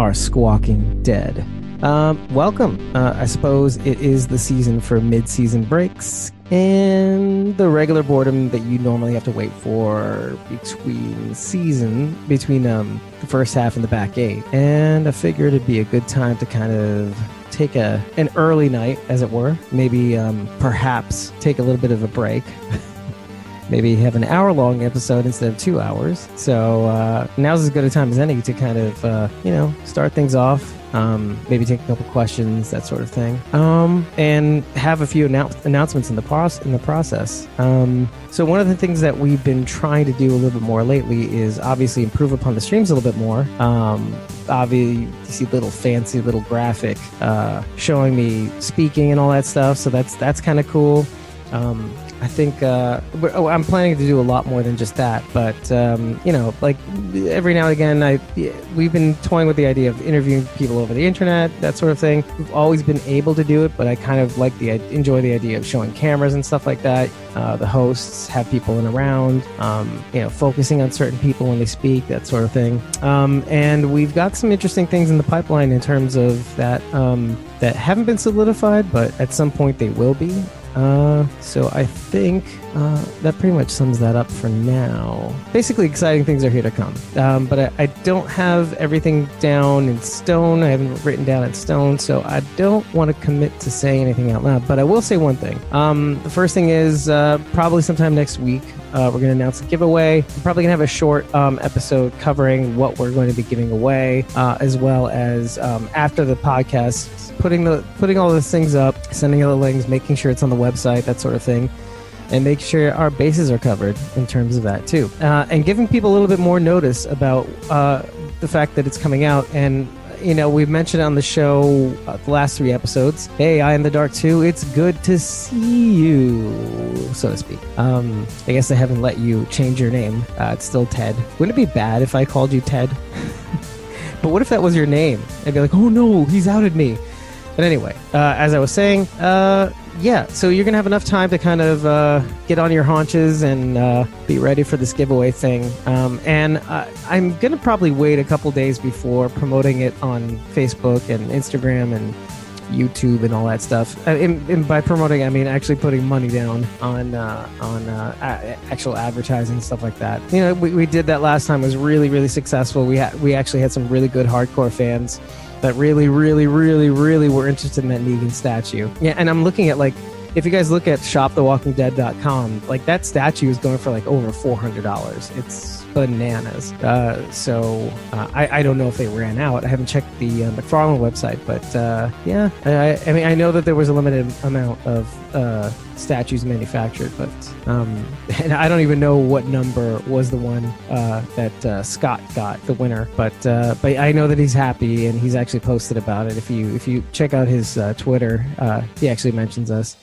are squawking dead. Um, welcome. Uh, I suppose it is the season for mid-season breaks and the regular boredom that you normally have to wait for between season, between um, the first half and the back eight. And I figured it'd be a good time to kind of take a an early night, as it were. Maybe, um, perhaps, take a little bit of a break. maybe have an hour long episode instead of two hours. So uh, now's as good a time as any to kind of, uh, you know, start things off. Um, maybe take a couple questions, that sort of thing, um, and have a few annou- announcements in the process. In the process, um, so one of the things that we've been trying to do a little bit more lately is obviously improve upon the streams a little bit more. Um, obviously, you see little fancy little graphic uh, showing me speaking and all that stuff. So that's that's kind of cool. Um, I think uh, oh, I'm planning to do a lot more than just that, but um, you know, like every now and again, I we've been toying with the idea of interviewing people over the internet, that sort of thing. We've always been able to do it, but I kind of like the enjoy the idea of showing cameras and stuff like that. Uh, the hosts have people in around, um, you know, focusing on certain people when they speak, that sort of thing. Um, and we've got some interesting things in the pipeline in terms of that um, that haven't been solidified, but at some point they will be. Uh, so I think uh, that pretty much sums that up for now. Basically, exciting things are here to come. Um, but I, I don't have everything down in stone. I haven't written down in stone, so I don't want to commit to saying anything out loud. But I will say one thing. Um, the first thing is uh, probably sometime next week. Uh, we're going to announce a giveaway. We're probably going to have a short um, episode covering what we're going to be giving away, uh, as well as um, after the podcast, putting the putting all those things up, sending out the links, making sure it's on the website, that sort of thing, and make sure our bases are covered in terms of that too, uh, and giving people a little bit more notice about uh, the fact that it's coming out and. You know, we've mentioned on the show uh, the last three episodes. Hey, I in the dark too. It's good to see you, so to speak. Um, I guess I haven't let you change your name. Uh, it's still Ted. Wouldn't it be bad if I called you Ted? but what if that was your name? I'd be like, oh no, he's outed me. But anyway, uh, as I was saying, uh, yeah, so you're going to have enough time to kind of uh, get on your haunches and uh, be ready for this giveaway thing. Um, and uh, I'm going to probably wait a couple days before promoting it on Facebook and Instagram and YouTube and all that stuff. Uh, And, and by promoting, I mean actually putting money down on uh, on uh, a- actual advertising and stuff like that. You know, we, we did that last time. It was really really successful. We had we actually had some really good hardcore fans that really really really really were interested in that Negan statue. Yeah, and I'm looking at like. If you guys look at shopthewalkingdead.com, like that statue is going for like over four hundred dollars. It's bananas. Uh, so uh, I, I don't know if they ran out. I haven't checked the uh, website, but uh, yeah, I, I mean I know that there was a limited amount of uh, statues manufactured, but um, and I don't even know what number was the one uh, that uh, Scott got the winner. But uh, but I know that he's happy and he's actually posted about it. If you if you check out his uh, Twitter, he actually mentions us.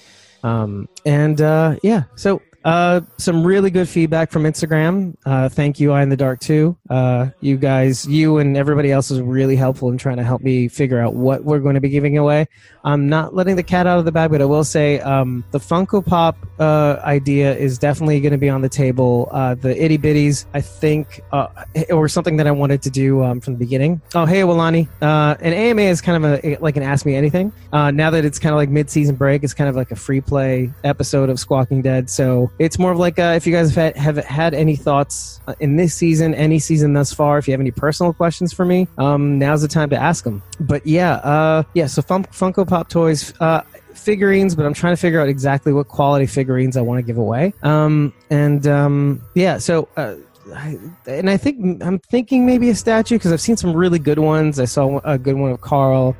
Um, and yeah, so uh, some really good feedback from Instagram. Uh, thank you, I in the Dark too. Uh, you guys, you and everybody else is really helpful in trying to help me figure out what we're going to be giving away. I'm not letting the cat out of the bag, but I will say um, the Funko Pop uh, idea is definitely going to be on the table. Uh, the itty bitties, I think, or something that I wanted to do um, from the beginning. Oh, hey, Walani. An AMA is kind of a like an Ask Me Anything. Now that it's kind of like mid-season break, it's kind of like a free play episode of Squawking Dead. So it's more of like uh, if you guys have had, have had any thoughts uh, in this season, any season thus far, if you have any personal questions for me, um, now's the time to ask them. But yeah, uh, yeah. So Fun- Funko Pop toys. Uh, figurines, but I'm trying to figure out exactly what quality figurines I want to give away. Um, and um, yeah, so uh, I, and I think I'm thinking maybe a statue because I've seen some really good ones. I saw a good one of Carl.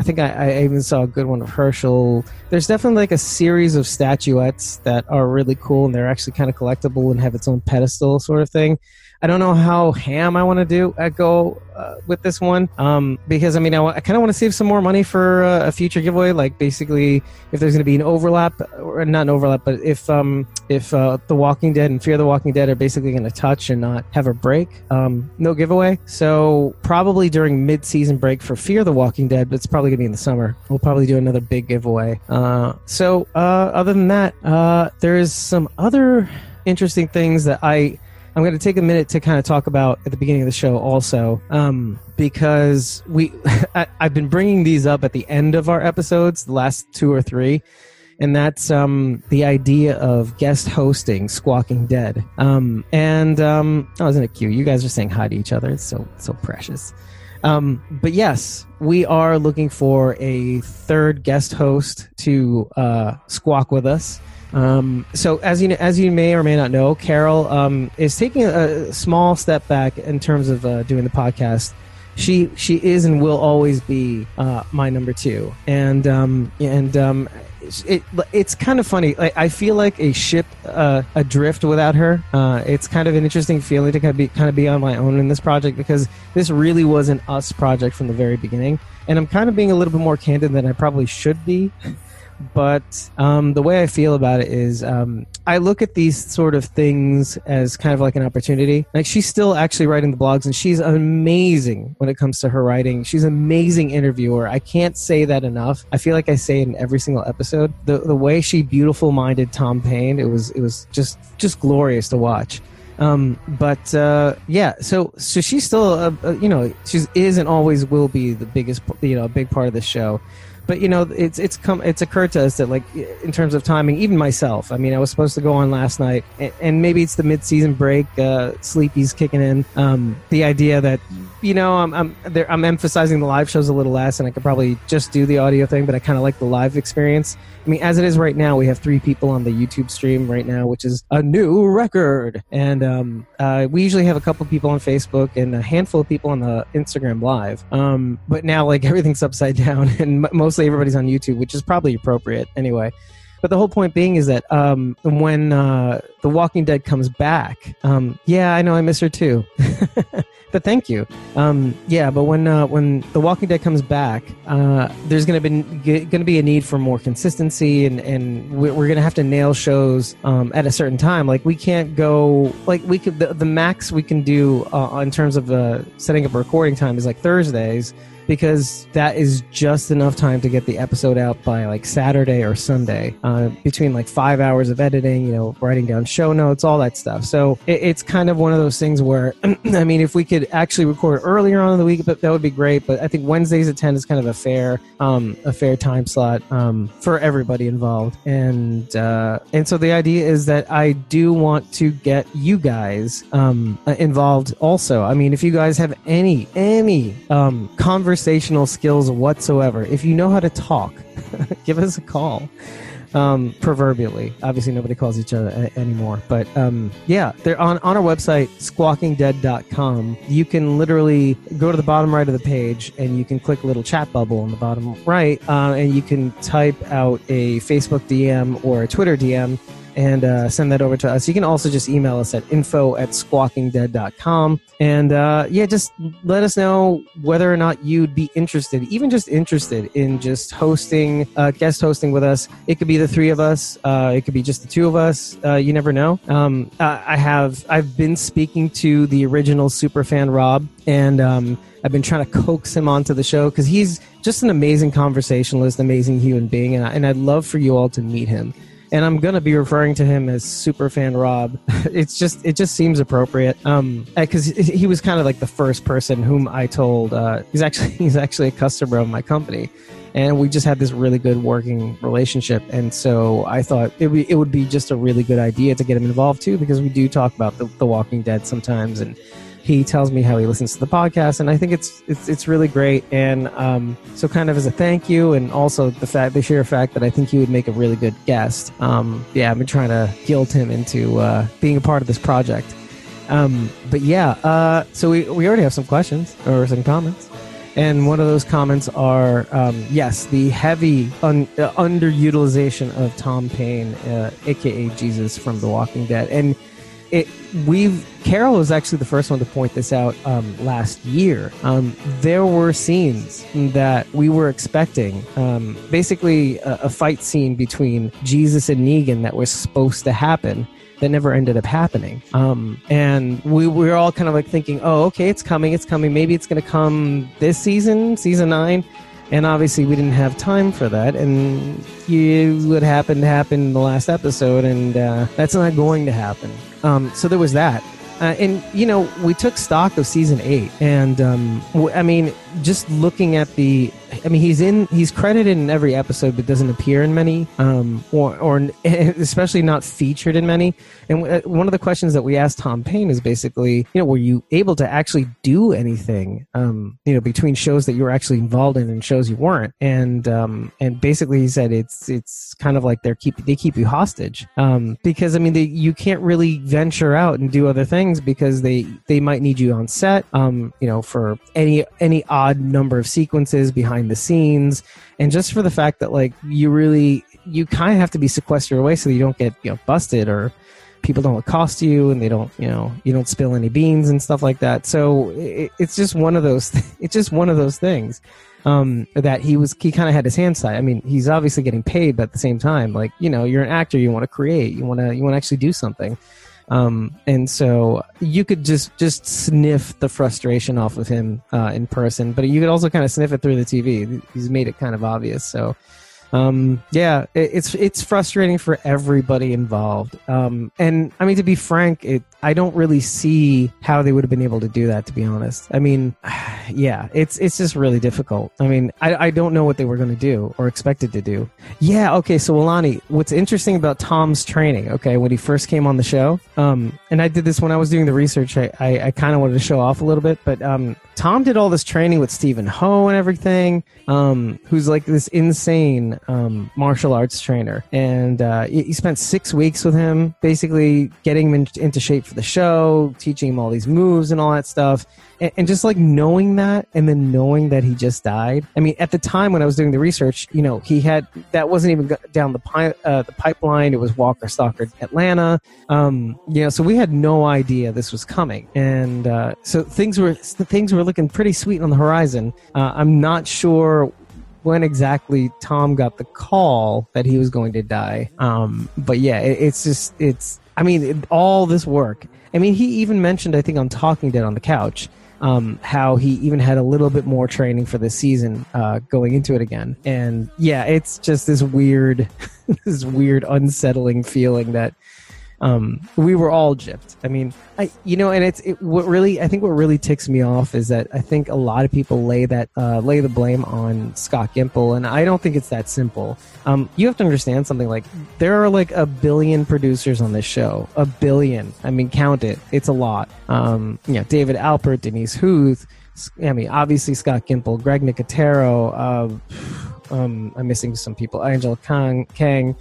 I think I, I even saw a good one of Hershel. There's definitely like a series of statuettes that are really cool and they're actually kind of collectible and have its own pedestal sort of thing. I don't know how ham I want to do uh, go uh, with this one um, because I mean I, kind of want to save some more money for uh, a future giveaway. Like basically, if there's going to be an overlap or not an overlap, but if um, if uh, The Walking Dead and Fear the Walking Dead are basically going to touch and not have a break, um, no giveaway. So probably during mid-season break for Fear the Walking Dead, but it's probably going to be in the summer. We'll probably do another big giveaway. Uh, so uh, other than that, uh, there is some other interesting things that I I'm going to take a minute to kind of talk about at the beginning of the show also, um, because we I, I've been bringing these up at the end of our episodes, the last two or three, and that's um, the idea of guest hosting Squawking Dead. Um, and um, oh, isn't it cute? You guys are saying hi to each other. It's so so precious. Um, but yes, we are looking for a third guest host to uh, squawk with us. Um, so as you as you may or may not know, Carol um, is taking a small step back in terms of uh, doing the podcast. She she is and will always be uh, my number two, and um, and um, it, it's kind of funny. Like, I feel like a ship uh, adrift without her. Uh, it's kind of an interesting feeling to kind of be kind of be on my own in this project because this really was an us project from the very beginning, and I'm kind of being a little bit more candid than I probably should be but um, the way I feel about it is um, I look at these sort of things as kind of like an opportunity. Like she's still actually writing the blogs, and she's amazing when it comes to her writing. She's an amazing interviewer. I can't say that enough. I feel like I say it in every single episode. The the way she beautiful minded Tom Payne, it was it was just just glorious to watch. Um, but uh, yeah, so so she's still you know she is and always will be the biggest you know a big part of the show but you know, it's it's come it's occurred to us that like in terms of timing, even myself. I mean, I was supposed to go on last night, and, and maybe it's the mid-season break, uh, sleepy's kicking in. Um, the idea that you know, I'm I'm, there, I'm emphasizing the live shows a little less, and I could probably just do the audio thing, but I kind of like the live experience. I mean, as it is right now, we have three people on the YouTube stream right now, which is a new record. And um, uh, we usually have a couple people on Facebook and a handful of people on the Instagram Live. Um, but now, like, everything's upside down, and everybody's on YouTube, which is probably appropriate anyway. But the whole point being is that um, when uh, The Walking Dead comes back, um, yeah, I know I miss her too. but thank you. Um, yeah, but when uh, when The Walking Dead comes back, uh, there's going to be going to be a need for more consistency, and and we're, going to have to nail shows um, at a certain time. Like we can't go like we could the, the max we can do uh, in terms of setting up a recording time is like Thursdays because that is just enough time to get the episode out by like Saturday or Sunday, uh, between like five hours of editing, you know, writing down show notes, all that stuff. So it, it's kind of one of those things where, I mean, if we could actually record earlier on in the week, but that would be great. But I think Wednesdays at ten is kind of a fair, um, a fair time slot um, for everybody involved. And uh, and so the idea is that I do want to get you guys um, involved also. I mean, if you guys have any any um, conversation conversational skills whatsoever, if you know how to talk, give us a call. Um, proverbially, obviously nobody calls each other a- anymore, but um, yeah, they're on on our website squawkingdead.com. You can literally go to the bottom right of the page and you can click a little chat bubble on the bottom right, uh, and you can type out a Facebook DM or a Twitter DM and uh, send that over to us. You can also just email us at info at squawkingdead.com. And uh, yeah, just let us know whether or not you'd be interested, even just interested in just hosting, uh, guest hosting with us. It could be the three of us, uh, it could be just the two of us. Uh, you never know. Um, I have, I've been speaking to the original super fan Rob, and um, I've been trying to coax him onto the show because he's just an amazing conversationalist, amazing human being, and, I, and I'd love for you all to meet him and I'm gonna be referring to him as Superfan Rob. it's just it just seems appropriate. Um, because uh, he was kind of like the first person whom I told. Uh, he's actually he's actually a customer of my company, and we just had this really good working relationship. And so I thought it, it would be just a really good idea to get him involved too, because we do talk about the, the Walking Dead sometimes and he tells me how he listens to the podcast, and I think it's it's it's really great. And um, so, kind of as a thank you, and also the fact the sheer fact that I think he would make a really good guest. Um, yeah, I've been trying to guilt him into uh, being a part of this project. Um, but yeah, uh, so we we already have some questions or some comments. And one of those comments are um, yes, the heavy un- uh, underutilization of Tom Payne, uh, aka Jesus from The Walking Dead. And it we've Carol was actually the first one to point this out um, last year. Um, there were scenes that we were expecting, um, basically a, a, fight scene between Jesus and Negan that was supposed to happen that never ended up happening. Um, and we, we were all kind of like thinking, oh, okay, it's coming, it's coming. Maybe it's going to come this season, season nine and obviously we didn't have time for that. And you what happened happened in the last episode and uh, that's not going to happen. Um, so there was that. Uh, and you know we took stock of season eight, and um, w- I mean, just looking at the, I mean, he's in, he's credited in every episode, but doesn't appear in many, um, or or especially not featured in many. And uh, one of the questions that we asked Tom Payne is basically, you know, were you able to actually do anything, um, you know, between shows that you were actually involved in and shows you weren't? And um, and basically he said it's it's kind of like they're keep they keep you hostage, um, because I mean they, you can't really venture out and do other things because they they might need you on set, um, you know, for any any odd number of sequences behind the scenes, and just for the fact that like you really you kind of have to be sequestered away so you don't get you know busted or people don't accost you and they don't you know you don't spill any beans and stuff like that. So it, it's just one of those it's just one of those things um, that he was he kind of had his hands tied. I mean he's obviously getting paid but at the same time like you know you're an actor you want to create you want to you want to actually do something um, and so you could just just sniff the frustration off of him uh, in person but you could also kind of sniff it through the tv he's made it kind of obvious so um, yeah, it, it's it's frustrating for everybody involved. Um, and I mean, to be frank, it I don't really see how they would have been able to do that. To be honest, I mean, yeah, it's it's just really difficult. I mean, I, I don't know what they were going to do or expected to do. Yeah, okay. So Alani, what's interesting about Tom's training? Okay, when he first came on the show, um, and I did this when I was doing the research. I I, I kind of wanted to show off a little bit, but um, Tom did all this training with Stephen Ho and everything. Um, who's like this insane um, martial arts trainer, and uh, he, spent six weeks with him, basically getting him in, into shape for the show, teaching him all these moves and all that stuff. And, and, just like knowing that and then knowing that he just died. I mean, at the time when I was doing the research, you know, he had that wasn't even down the, pi- uh, the pipeline. It was Walker Stalker Atlanta. Um, you know, so we had no idea this was coming. And uh, so things were things were looking pretty sweet on the horizon. Uh, I'm not sure when exactly Tom got the call that he was going to die. Um, but yeah, it, it's just it's I mean, all this work. I mean, he even mentioned, I think, on Talking Dead on the couch, um, how he even had a little bit more training for this season uh, going into it again. And yeah, it's just this weird, this weird, unsettling feeling that um, we were all gypped. I mean, I, you know, and it's it, what really I think what really ticks me off is that I think a lot of people lay that uh, lay the blame on Scott Gimple, and I don't think it's that simple. Um, you have to understand something like there are like a billion producers on this show, a billion. I mean, count it. It's a lot. Um, David Alpert, Denise Huth. I mean, obviously Scott Gimple, Greg Nicotero. Uh, um, I'm missing some people. Angela Kang. Kang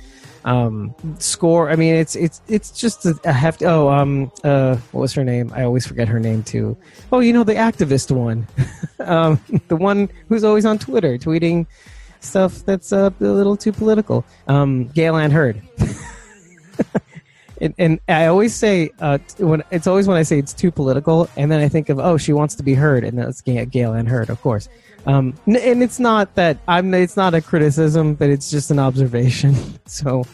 um, score. I mean, it's it's it's just a, a hefty. Oh, um, uh, what was her name? I always forget her name too. Oh, you know the activist one, um, the one who's always on Twitter tweeting stuff that's uh, a little too political. Um, Gale Anne Hurd. and, and, I always say uh, when it's always when I say it's too political, and then I think of oh she wants to be heard, and that's Gale Anne Hurd, of course. Um, and it's not that I'm. It's not a criticism, but it's just an observation. so,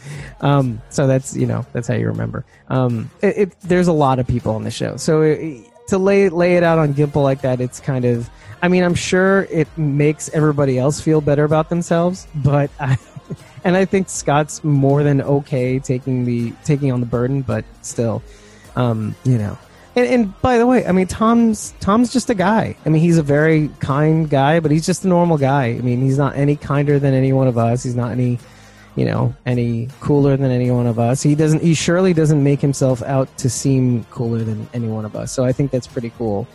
um, so that's you know that's how you remember. Um, it, it, there's a lot of people on the show, so it, to lay lay it out on Gimple like that, it's kind of. I mean, I'm sure it makes everybody else feel better about themselves, but I, and I think Scott's more than okay taking the taking on the burden, but still, um, you know, and, and, by the way, I mean Tom's Tom's just a guy. I mean he's a very kind guy, but he's just a normal guy. I mean he's not any kinder than any one of us. He's not any, you know, any cooler than any one of us. He doesn't. He surely doesn't make himself out to seem cooler than any one of us. So I think that's pretty cool.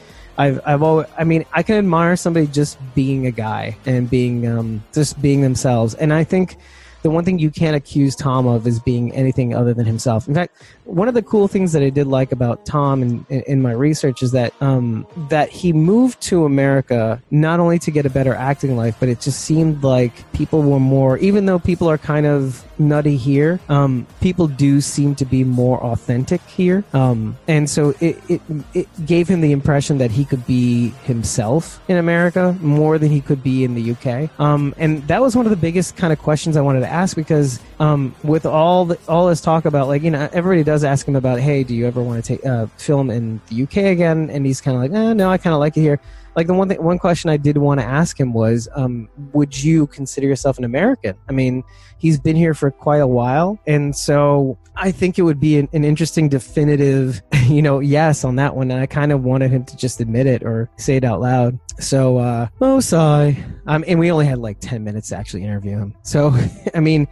I've I've always. I mean I can admire somebody just being a guy and being um just being themselves. And I think the one thing you can't accuse Tom of is being anything other than himself. In fact, one of the cool things that I did like about Tom in, in, my research is that um, that he moved to America not only to get a better acting life, but it just seemed like people were more, even though people are kind of nutty here, um, people do seem to be more authentic here. Um, and so it, it, it gave him the impression that he could be himself in America more than he could be in the UK. Um, and that was one of the biggest kind of questions I wanted to ask because um, with all the, all this talk about like you know everybody does ask him about hey do you ever want to take uh, film in the UK again and he's kind of like eh, no I kind of like it here like the one thing one question I did want to ask him was um, would you consider yourself an American I mean he's been here for quite a while and so I think it would be an, an interesting definitive you know, yes on that one. And I kind of wanted him to just admit it or say it out loud. So, uh, oh, sigh. Um, and we only had like 10 minutes to actually interview him. So, I mean,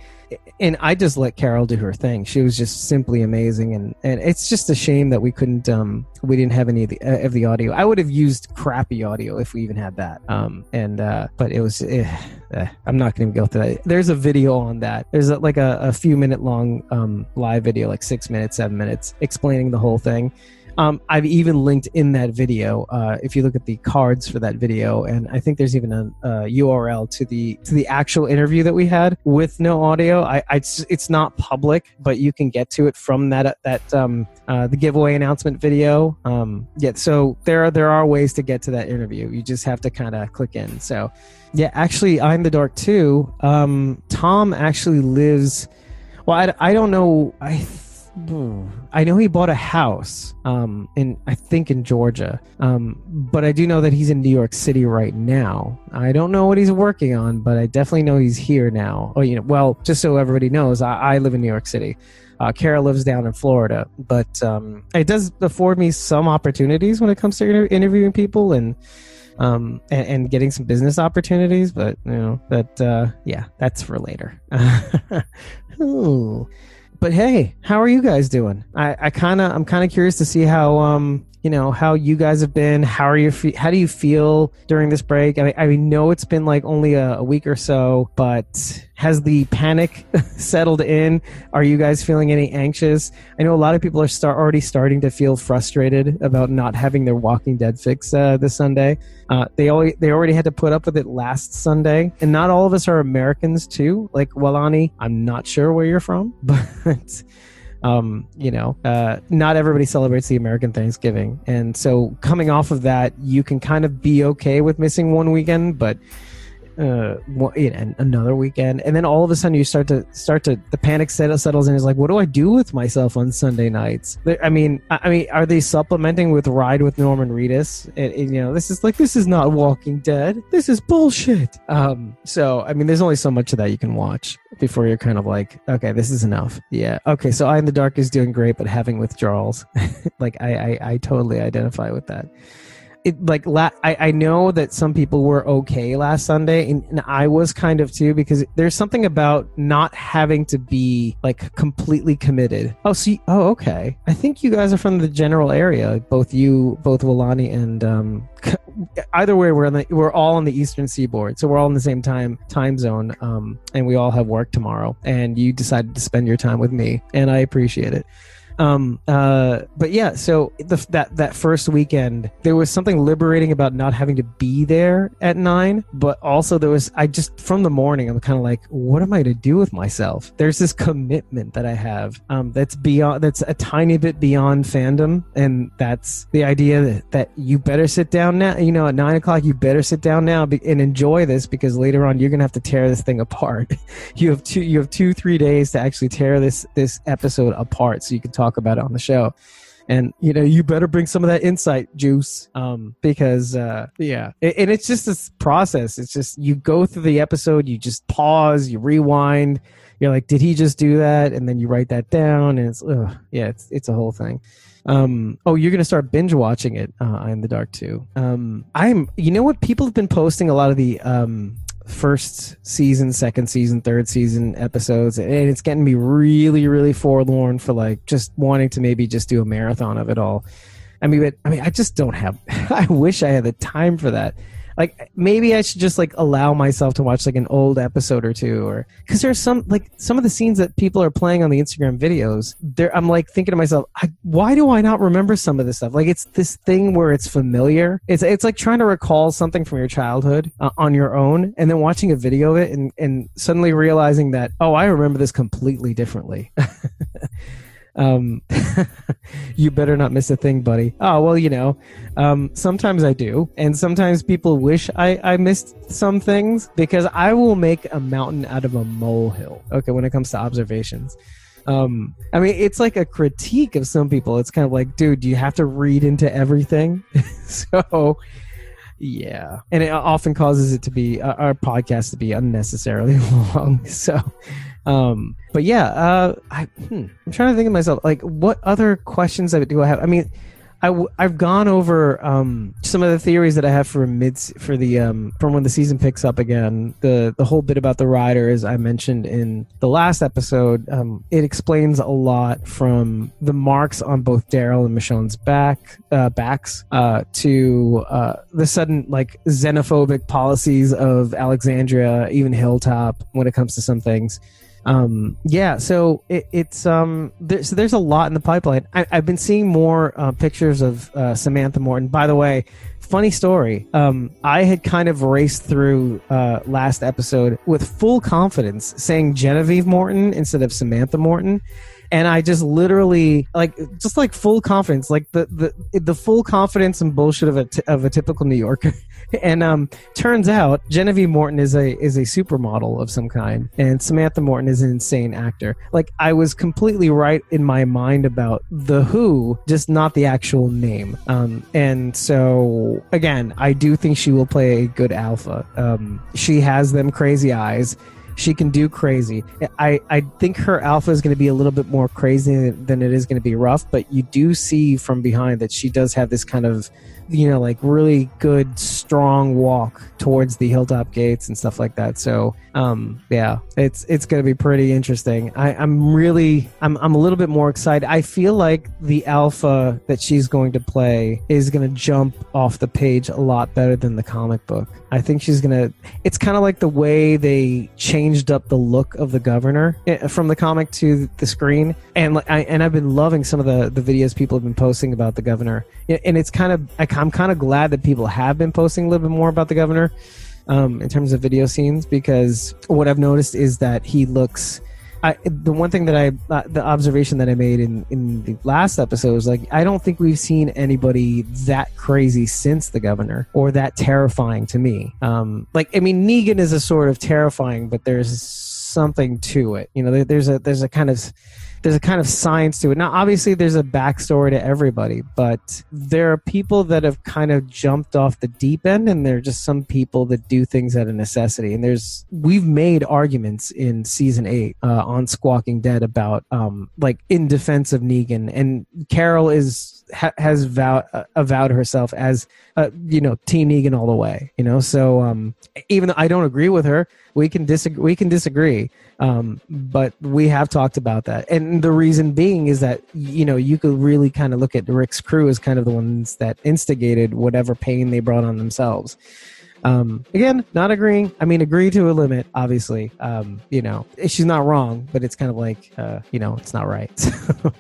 and I just let Carol do her thing. She was just simply amazing, and and it's just a shame that we couldn't um we didn't have any of the uh, of the audio. I would have used crappy audio if we even had that. Um and uh but it was eh, eh, I'm not going to go through that. There's a video on that. There's a, like a, a few minute long um live video, like six minutes, seven minutes, explaining the whole thing. Um, I've even linked in that video. Uh, if you look at the cards for that video, and I think there's even a, a, URL to the to the actual interview that we had with no audio. I, I it's not public, but you can get to it from that that um, uh, the giveaway announcement video. Um, yeah, so there are there are ways to get to that interview. You just have to kind of click in. So yeah, actually, I'm the dark too. Um, Tom actually lives. Well, I, I don't know. I I know he bought a house um, in I think in Georgia, um, but I do know that he's in New York City right now. I don't know what he's working on, but I definitely know he's here now. Oh, you know, well, just so everybody knows, I, I live in New York City. Uh, Kara lives down in Florida, but um, it does afford me some opportunities when it comes to inter- interviewing people and, um, and, and getting some business opportunities. But you know, that uh, yeah, that's for later. Ooh but hey, how are you guys doing? I, I kind of I'm kind of curious to see how um you know how you guys have been. How are you? How do you feel during this break? I mean, I know it's been like only a, a week or so, but has the panic settled in? Are you guys feeling any anxious? I know a lot of people are start already starting to feel frustrated about not having their Walking Dead fix uh, this Sunday. Uh, they always they already had to put up with it last Sunday, and not all of us are Americans too. Like Walani, I'm not sure where you're from, but um, you know, uh, not everybody celebrates the American Thanksgiving. And so coming off of that, you can kind of be okay with missing one weekend, but uh, and another weekend, and then all of a sudden you start to start to the panic settles in. Is like, what do I do with myself on Sunday nights? I mean, I mean, are they supplementing with Ride with Norman Reedus? And, and, you know, this is like this is not Walking Dead. This is bullshit. Um, so I mean, there's only so much of that you can watch before you're kind of like, okay, this is enough. Yeah, okay. So I in the Dark is doing great, but having withdrawals, like I, I, I totally identify with that it like la- I, I know that some people were okay last Sunday, and, and I was kind of too because there's something about not having to be like completely committed. Oh, see, oh, okay. I think you guys are from the general area, both you, both Walani and um. Either way, we're in the, we're all on the eastern seaboard, so we're all in the same time time zone, um, and we all have work tomorrow. And you decided to spend your time with me, and I appreciate it. Um, uh, but yeah, so the, that that first weekend, there was something liberating about not having to be there at nine. But also, there was I just from the morning, I'm kind of like, what am I to do with myself? There's this commitment that I have um, that's beyond, that's a tiny bit beyond fandom, and that's the idea that, that you better sit down now. You know, at nine o'clock, you better sit down now and enjoy this because later on you're gonna have to tear this thing apart. you have two, you have two, three days to actually tear this this episode apart so you can talk talk about it on the show. And you know you better bring some of that insight juice. Um because uh yeah. And it's just this process. It's just you go through the episode you just pause you rewind. You're like did he just do that? And then you write that down and it's ugh, yeah it's it's a whole thing. Um oh you're gonna start binge watching it uh in the dark too. Um i'm you know what? People have been posting a lot of the um first season, second season, third season episodes, and it's getting me really, really forlorn for like just wanting to maybe just do a marathon of it all. I mean, but I mean, I just don't have. I wish I had the time for that like maybe I should just like allow myself to watch like an old episode or two, or because there's some like some of the scenes that people are playing on the Instagram videos. There, I'm like thinking to myself, I, why do I not remember some of this stuff? Like it's this thing where it's familiar. It's it's like trying to recall something from your childhood uh, on your own, and then watching a video of it, and and suddenly realizing that oh, I remember this completely differently. um, you better not miss a thing, buddy. Oh, well, you know, um, sometimes I do. And sometimes people wish I, I missed some things because I will make a mountain out of a molehill. Okay, when it comes to observations. Um, I mean, it's like a critique of some people. It's kind of like, dude, you have to read into everything? so, yeah. And it often causes it to be, uh, our podcast to be unnecessarily long. So, um, but yeah, uh, I, hmm, I'm trying to think of myself. Like, what other questions do I have? I mean, I I've gone over um, some of the theories that I have for mid for the um, from when the season picks up again. The the whole bit about the riders I mentioned in the last episode. Um, it explains a lot from the marks on both Daryl and Michonne's back uh, backs uh, to uh, the sudden like xenophobic policies of Alexandria, even Hilltop when it comes to some things um, yeah, so it, it's um, there, so there's a lot in the pipeline. I, have been seeing more uh, pictures of uh, Samantha Morton. By the way, funny story. Um, I had kind of raced through uh, last episode with full confidence, saying Genevieve Morton instead of Samantha Morton and I just literally like just like full confidence, like the the the full confidence and bullshit of a t- of a typical New Yorker. and um, turns out Genevieve Morton is a is a supermodel of some kind, and Samantha Morton is an insane actor. Like I was completely right in my mind about the Who, just not the actual name. Um, and so again, I do think she will play a good alpha. Um, she has them crazy eyes she can do crazy. I, I think her alpha is going to be a little bit more crazy than it is going to be rough, but you do see from behind that she does have this kind of you know, like really good, strong walk towards the hilltop gates and stuff like that. So, um, yeah, it's it's going to be pretty interesting. I, I'm really, I'm I'm a little bit more excited. I feel like the alpha that she's going to play is going to jump off the page a lot better than the comic book. I think she's going to. It's kind of like the way they changed up the look of the governor eh, from the comic to the screen, and I and I've been loving some of the the videos people have been posting about the governor, and it's kind of I I'm kind of glad that people have been posting a little bit more about the governor um, in terms of video scenes because what I've noticed is that he looks. I, the one thing that I, uh, the observation that I made in, in the last episode was like, I don't think we've seen anybody that crazy since the governor or that terrifying to me. Um, like, I mean, Negan is a sort of terrifying, but there's something to it. You know, there, there's a, there's a kind of, there's a kind of science to it. Now, obviously, there's a backstory to everybody, but there are people that have kind of jumped off the deep end, and there are just some people that do things out of necessity. And there's we've made arguments in season eight uh, on Squawking Dead about um, like in defense of Negan, and Carol is ha- has vowed uh, avowed herself as uh, you know Team Negan all the way. You know, so um, even though I don't agree with her, we can disagree. We can disagree, um, but we have talked about that, and the reason being is that you know you could really kind of look at Rick's crew as kind of the ones that instigated whatever pain they brought on themselves. Um, again, not agreeing. I mean, agree to a limit, obviously. Um, you know, she's not wrong, but it's kind of like, uh, you know, it's not right.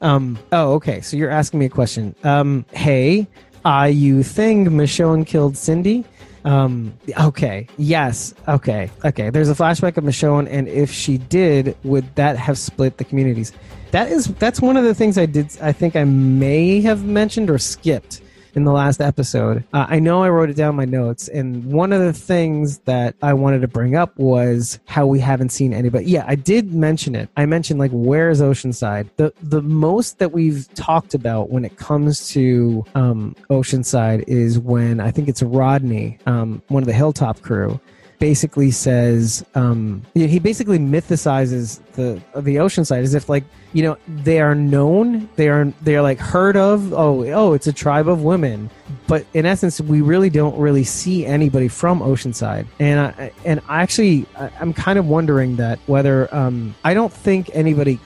Um, oh, okay. So you're asking me a question. Um, hey, are you think Michonne killed Cindy? Um, okay. Yes. Okay. Okay. There's a flashback of Michonne, and if she did, would that have split the communities? That is. That's one of the things I did. I think I may have mentioned or skipped in the last episode. Uh, I know I wrote it down my notes, and one of the things that I wanted to bring up was how we haven't seen anybody. Yeah, I did mention it. I mentioned like where's Oceanside? The the most that we've talked about when it comes to um, Oceanside is when I think it's Rodney, um, one of the Hilltop crew basically says um, he basically mythicizes the the ocean side as if like you know they are known they are they are like heard of oh oh it's a tribe of women. But in essence we really don't really see anybody from oceanside. And I, and I actually i'm kind of wondering that whether um, i don't think anybody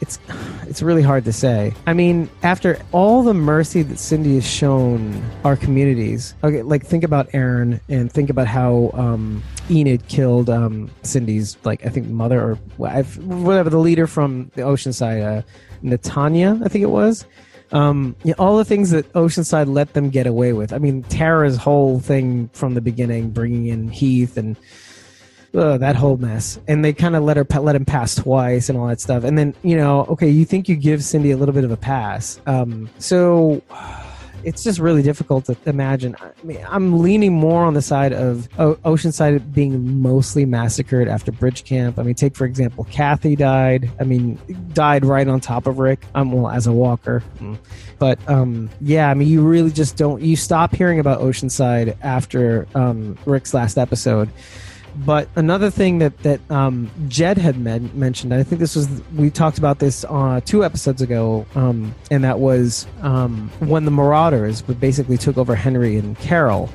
it's it's really hard to say. I mean, after all the mercy that Cindy has shown our communities, okay, like think about Aaron and think about how um, Enid killed um, Cindy's like I think mother or whatever the leader from the Oceanside, uh, Natania, I think it was. Um, you know, all the things that Oceanside let them get away with. I mean, Tara's whole thing from the beginning, bringing in Heath and uh, that whole mess. And they kind of let her let him pass twice and all that stuff. And then you know, okay, you think you give Cindy a little bit of a pass. Um, so it's just really difficult to imagine. I mean, I'm leaning more on the side of o- Oceanside being mostly massacred after Bridge Camp. I mean, take for example, Kathy died. I mean, died right on top of Rick. Um, well, as a walker. Mm. But um, yeah, I mean, you really just don't. You stop hearing about Oceanside after um, Rick's last episode but another thing that that um, Jed had men- mentioned, I think this was we talked about this uh, two episodes ago, um, and that was um, when the Marauders basically took over Henry and Carol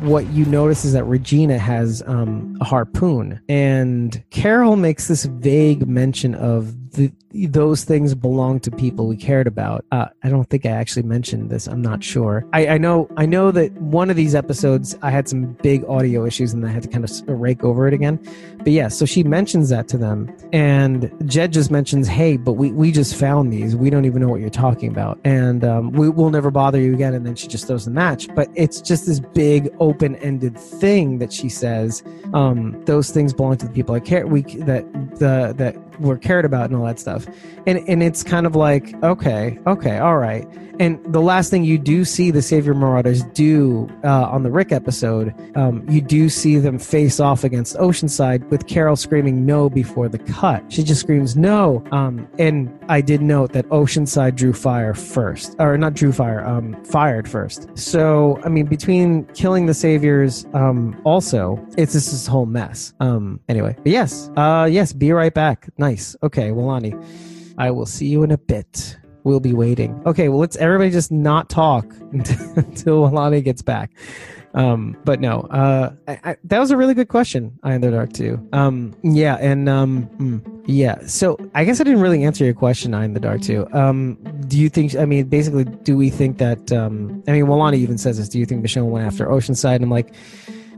what you notice is that Regina has um, a harpoon, and Carol makes this vague mention of the, those things belong to people we cared about. Uh, I don't think I actually mentioned this. I'm not sure. I, I, know. I know that one of these episodes I had some big audio issues, and I had to kind of rake over it again. But yeah, so she mentions that to them, and Jed just mentions, "Hey, but we we just found these. We don't even know what you're talking about, and um, we will never bother you again." And then she just throws the match. But it's just this big open-ended thing that she says. Um, those things belong to the people I care. We that the that we're cared about and all that stuff. And and it's kind of like, okay, okay, all right. And the last thing you do see the Savior Marauders do uh, on the Rick episode, um, you do see them face off against Oceanside with Carol screaming no before the cut. She just screams no. Um, and I did note that Oceanside drew fire first, or not drew fire, um, fired first. So I mean, between killing the Saviors, um, also it's just this whole mess. Um, anyway, but yes, uh, yes, be right back. Nice. Okay, Walani, I will see you in a bit. We'll be waiting. Okay, well, let's everybody just not talk until Alani gets back. Um, but no, uh, I, I, that was a really good question. I in the Dark too. Um, yeah, and um, mm, yeah. So I guess I didn't really answer your question, Eye in the Dark too. Um, do you think? I mean, basically, do we think that? Um, I mean, Walani even says this. Do you think Michelle went after Oceanside? And I'm like.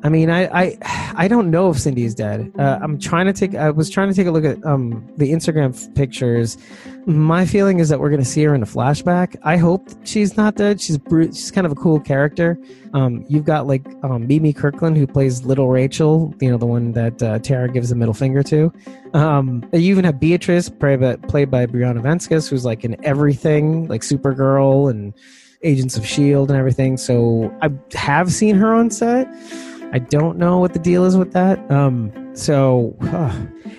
I mean, I, I, I don't know if Cindy is dead. Uh, I'm trying to take. I was trying to take a look at um, the Instagram f- pictures. My feeling is that we're going to see her in a flashback. I hope she's not dead. She's she's kind of a cool character. Um, you've got like um, Mimi Kirkland who plays Little Rachel. You know, the one that uh, Tara gives a middle finger to. Um, you even have Beatrice, played by, played by Briana Venskus, who's like in everything, like Supergirl and Agents of Shield and everything. So I have seen her on set. I don't know what the deal is with that. Um, so uh,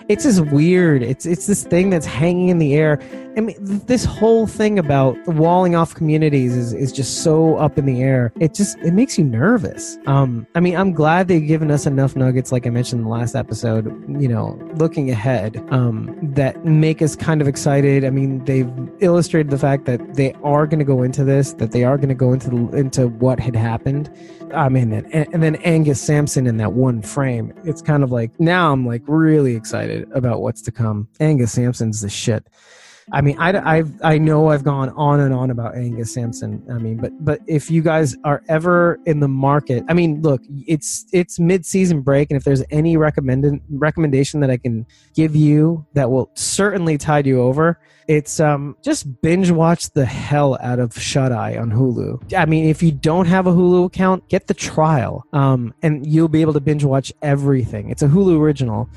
it's just weird. It's it's this thing that's hanging in the air. I mean, this whole thing about walling off communities is, is just so up in the air. It just it makes you nervous. Um, I mean, I'm glad they've given us enough nuggets, like I mentioned in the last episode. You know, looking ahead, um, that make us kind of excited. I mean, they've illustrated the fact that they are going to go into this, that they are going to go into the, into what had happened. I mean, and, and then Angus Sampson in that one frame. It's kind of like now I'm like really excited about what's to come. Angus Sampson's the shit. I mean, I, I, I know I've gone on and on about Angus Sampson. I mean, but but if you guys are ever in the market, I mean, look, it's it's mid season break, and if there's any recommended recommendation that I can give you that will certainly tide you over, it's um just binge watch the hell out of Shut Eye on Hulu. I mean, if you don't have a Hulu account, get the trial, um, and you'll be able to binge watch everything. It's a Hulu original.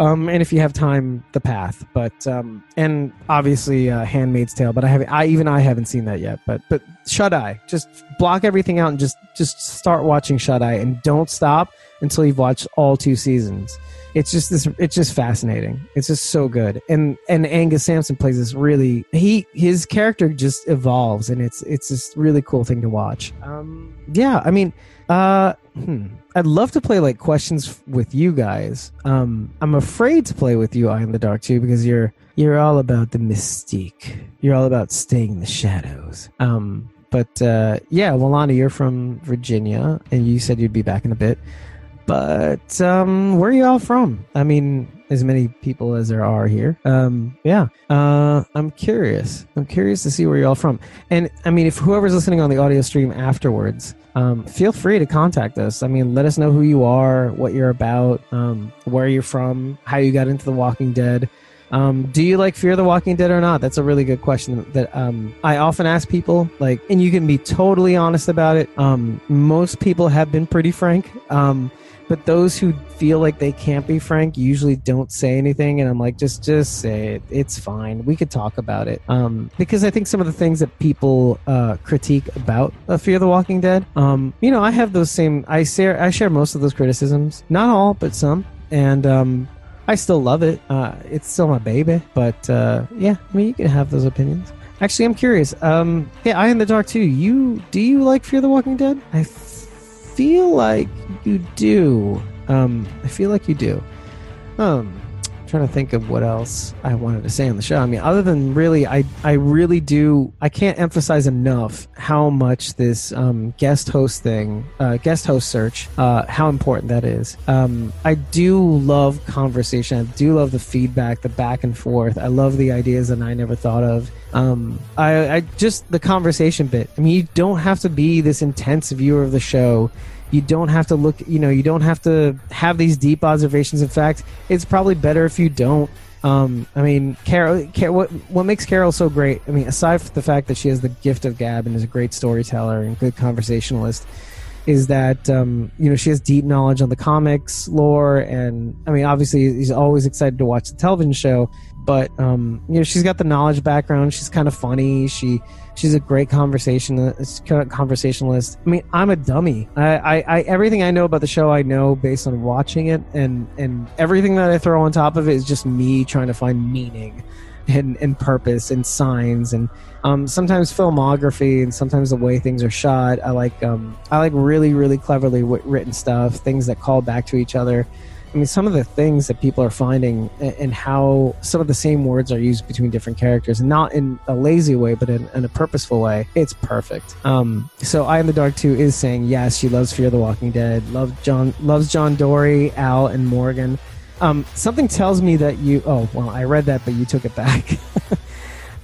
Um, and if you have time, The Path, but um, and obviously uh, Handmaid's Tale. But I have I even I haven't seen that yet. But but Shut Eye, just block everything out and just just start watching Shut Eye and don't stop until you've watched all two seasons. It's just this. It's just fascinating. It's just so good. And and Angus Sampson plays this really. He his character just evolves, and it's it's this really cool thing to watch. Um, yeah, I mean, uh, hmm. I'd love to play like questions with you guys. Um, I'm afraid to play with you, Eye in the Dark too, because you're you're all about the mystique. You're all about staying in the shadows. Um, but uh, yeah, Walani, you're from Virginia, and you said you'd be back in a bit. But um, where are you all from? I mean, as many people as there are here. Um, yeah, uh, I'm curious. I'm curious to see where you're all from. And I mean, if whoever's listening on the audio stream afterwards, um, feel free to contact us. I mean, let us know who you are, what you're about, um, where you're from, how you got into The Walking Dead. Um, do you like Fear the Walking Dead or not? That's a really good question that um, I often ask people. Like, and you can be totally honest about it. Um, most people have been pretty frank. Um, but those who feel like they can't be frank usually don't say anything and i'm like just just say it. It's fine. We could talk about it. Um, because i think some of the things that people uh, critique about uh, fear the walking dead um, you know i have those same i share i share most of those criticisms. Not all but some. And um, i still love it. Uh, it's still my baby but uh, yeah i mean you can have those opinions. Actually i'm curious. Um, yeah eye in the dark too. You do you like fear the walking dead? I feel like you do. Um, I feel like you do. Um, trying to think of what else I wanted to say on the show. I mean, other than really, I I really do. I can't emphasize enough how much this um, guest host thing, uh, guest host search, uh, how important that is. Um, I do love conversation. I do love the feedback, the back and forth. I love the ideas that I never thought of. Um, I, I just the conversation bit. I mean, you don't have to be this intense viewer of the show you don't have to look you know you don't have to have these deep observations in fact it's probably better if you don't um, I mean, Carol, Carol, what what makes Carol so great? I mean, aside from the fact that she has the gift of gab and is a great storyteller and good conversationalist, is that um, you know she has deep knowledge on the comics lore, and I mean, obviously, he's always excited to watch the television show. But um, you know, she's got the knowledge background. She's kind of funny. She She's a great conversation conversationalist. I mean, I'm a dummy. I, I, I, everything I know about the show, I know based on watching it, and and everything that I throw on top of it is just me trying to find meaning, and, and purpose and signs and um, sometimes filmography and sometimes the way things are shot. I like um, I like really really cleverly written stuff, things that call back to each other. I mean, some of the things that people are finding and how some of the same words are used between different characters, not in a lazy way, but in, in a purposeful way. It's perfect. Um, so, I in the Dark too is saying yes. She loves Fear the Walking Dead. Loves John. Loves John Dorie, Al, and Morgan. Um, something tells me that you. Oh, well, I read that, but you took it back.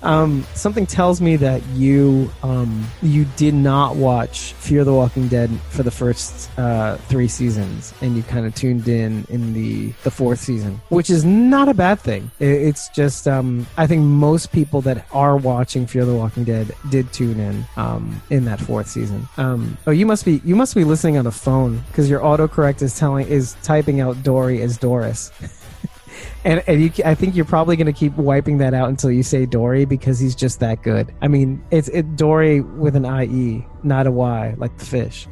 Um, something tells me that you um, you did not watch Fear the Walking Dead for the first uh, three seasons, and you kind of tuned in in the the fourth season, which is not a bad thing. it's just um, I think most people that are watching Fear the Walking Dead did tune in um, in that fourth season. Um, oh, you must be you must be listening on a phone because your autocorrect is telling is typing out Dorie as Doris. and and you, I think you're probably going to keep wiping that out until you say Dorie because he's just that good. I mean, it's it Dorie with an I E, not a Y, like the fish.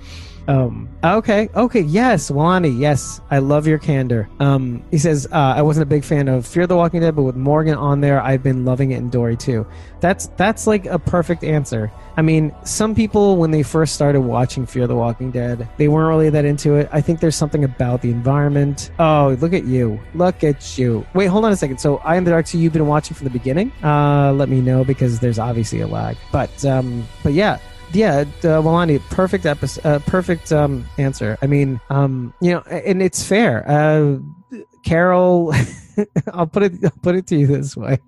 Um, okay, okay, yes, Wani, yes, I love your candor. Um, he says, uh, I wasn't a big fan of Fear the Walking Dead, but with Morgan on there, I've been loving it in Dorie too. That's that's like a perfect answer. I mean, some people when they first started watching Fear the Walking Dead, they weren't really that into it. I think there's something about the environment. Oh, look at you, look at you. Wait, hold on a second. So, I am the Dark. So you've been watching from the beginning? Uh, let me know because there's obviously a lag. But um, but yeah yeah, uh, Walani, perfect episode, uh, perfect um, answer. I mean, um, you know, and it's fair. Uh, Carol, I'll put it I'll put it to you this way: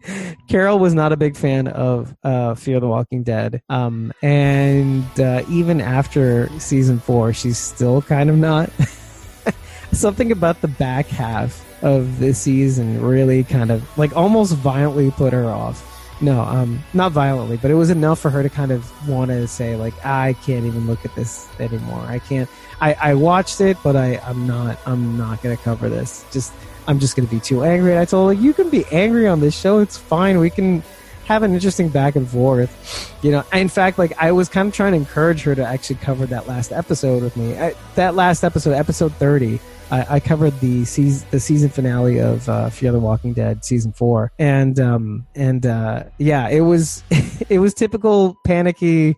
Carol was not a big fan of uh, Fear the Walking Dead, um, and uh, even after season four, she's still kind of not. Something about the back half of this season really kind of like almost violently put her off. No, um, not violently, but it was enough for her to kind of want to say like, I can't even look at this anymore. I can't. I, I watched it, but I I'm not I'm not gonna cover this. Just I'm just gonna be too angry. And I told her, you can be angry on this show. It's fine. We can have an interesting back and forth. You know, in fact, like I was kind of trying to encourage her to actually cover that last episode with me. I, that last episode, episode thirty I, I covered the season the season finale of uh, Fear the Walking Dead season four, and um, and uh, yeah, it was it was typical panicky.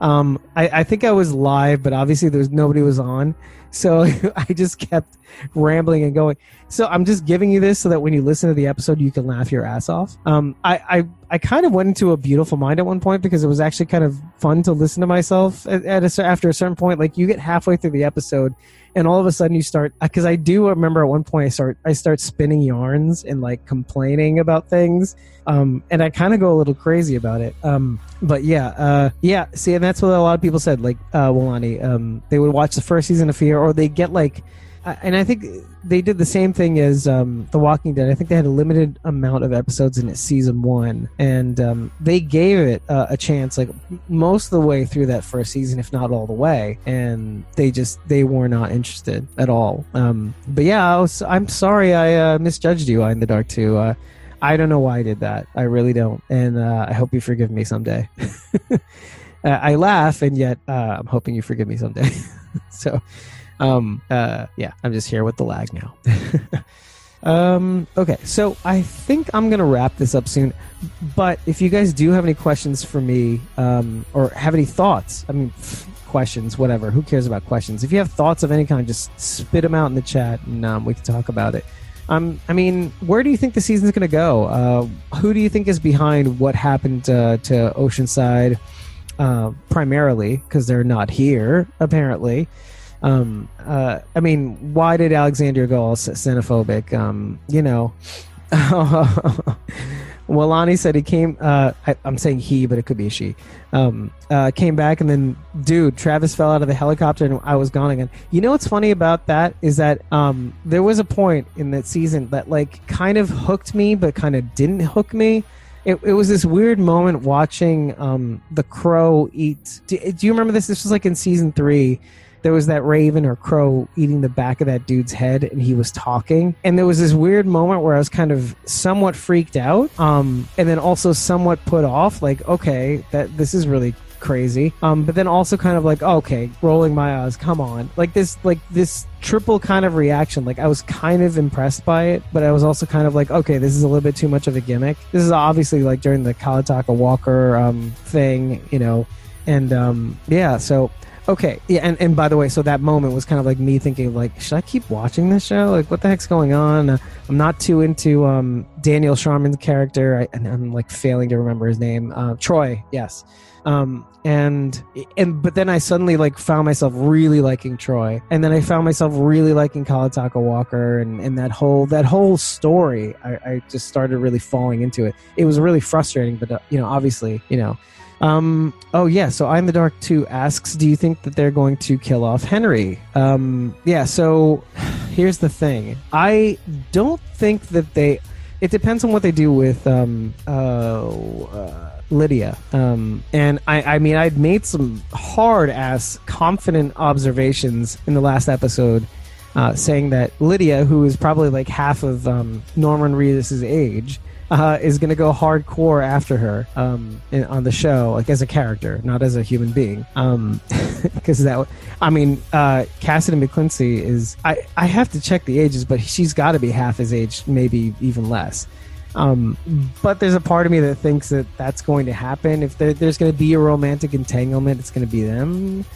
Um, I, I think I was live, but obviously there was nobody was on, so I just kept rambling and going. So I'm just giving you this so that when you listen to the episode, you can laugh your ass off. Um, I, I, I kind of went into a beautiful mind at one point because it was actually kind of fun to listen to myself at, at a, after a certain point. Like you get halfway through the episode and all of a sudden you start because I do remember at one point I start I start spinning yarns and like complaining about things, um, and I kind of go a little crazy about it. Um, but yeah, uh, yeah. See, and that's what a lot of people said. Like uh, Walani, um, they would watch the first season of Fear, or they get like and I think they did the same thing as um, The Walking Dead. I think they had a limited amount of episodes in it, season one, and um, they gave it uh, a chance, like most of the way through that first season, if not all the way. And they just they were not interested at all. Um, but yeah, I I'm sorry I uh, misjudged you I in the dark too. Uh, I don't know why I did that. I really don't, and uh, I hope you forgive me someday. I laugh, and yet uh, I'm hoping you forgive me someday. so. Um, uh, yeah, I'm just here with the lag now. um, okay, so I think I'm gonna wrap this up soon. But if you guys do have any questions for me, um, or have any thoughts, I mean, questions, whatever. Who cares about questions? If you have thoughts of any kind, just spit them out in the chat, and um, we can talk about it. Um, I mean, where do you think the season's going to go? Uh, who do you think is behind what happened uh, to Oceanside? Uh, primarily because they're not here, apparently. Um, uh, I mean, why did Alexandria go all xenophobic? Um, you know, Lonnie said he came. Uh, I, am saying he, but it could be a she. Um, uh, came back and then, dude, Travis fell out of the helicopter and I was gone again. You know what's funny about that is that um, there was a point in that season that like kind of hooked me, but kind of didn't hook me it, it was this weird moment watching um, the crow eat. Do, do you remember this? This was like in season three there was that raven or crow eating the back of that dude's head and he was talking and there was this weird moment where i was kind of somewhat freaked out um, and then also somewhat put off like okay that this is really crazy. Um, but then also kind of like, okay, rolling my eyes, come on, like this, like this triple kind of reaction. Like I was kind of impressed by it, but I was also kind of like, okay, this is a little bit too much of a gimmick. This is obviously like during the Qaletaqa Walker um, thing, you know, and um, yeah, so okay yeah and, and by the way so that moment was kind of like me thinking like should i keep watching this show like what the heck's going on uh, i'm not too into um, daniel sharman's character I, and i'm like failing to remember his name uh, troy yes um, and and but then I suddenly like found myself really liking Troy, and then I found myself really liking Qaletaqa Walker, and, and that whole that whole story. I, I just started really falling into it. It was really frustrating, but uh, you know, obviously, you know. Um, oh yeah, so I'm the Dark Two asks, do you think that they're going to kill off Henry? Um, yeah. So here's the thing. I don't think that they. It depends on what they do with um, uh, uh Lydia. Um, and I, I mean, I'd made some hard ass confident observations in the last episode. Uh, saying that Lydia, who is probably like half of um, Norman Reedus's age, uh, is going to go hardcore after her um, in, on the show, like as a character, not as a human being. Because um, that, I mean, uh, Cassady McClincy is. I I have to check the ages, but she's got to be half his age, maybe even less. Um, but there's a part of me that thinks that that's going to happen. If there, there's going to be a romantic entanglement, it's going to be them.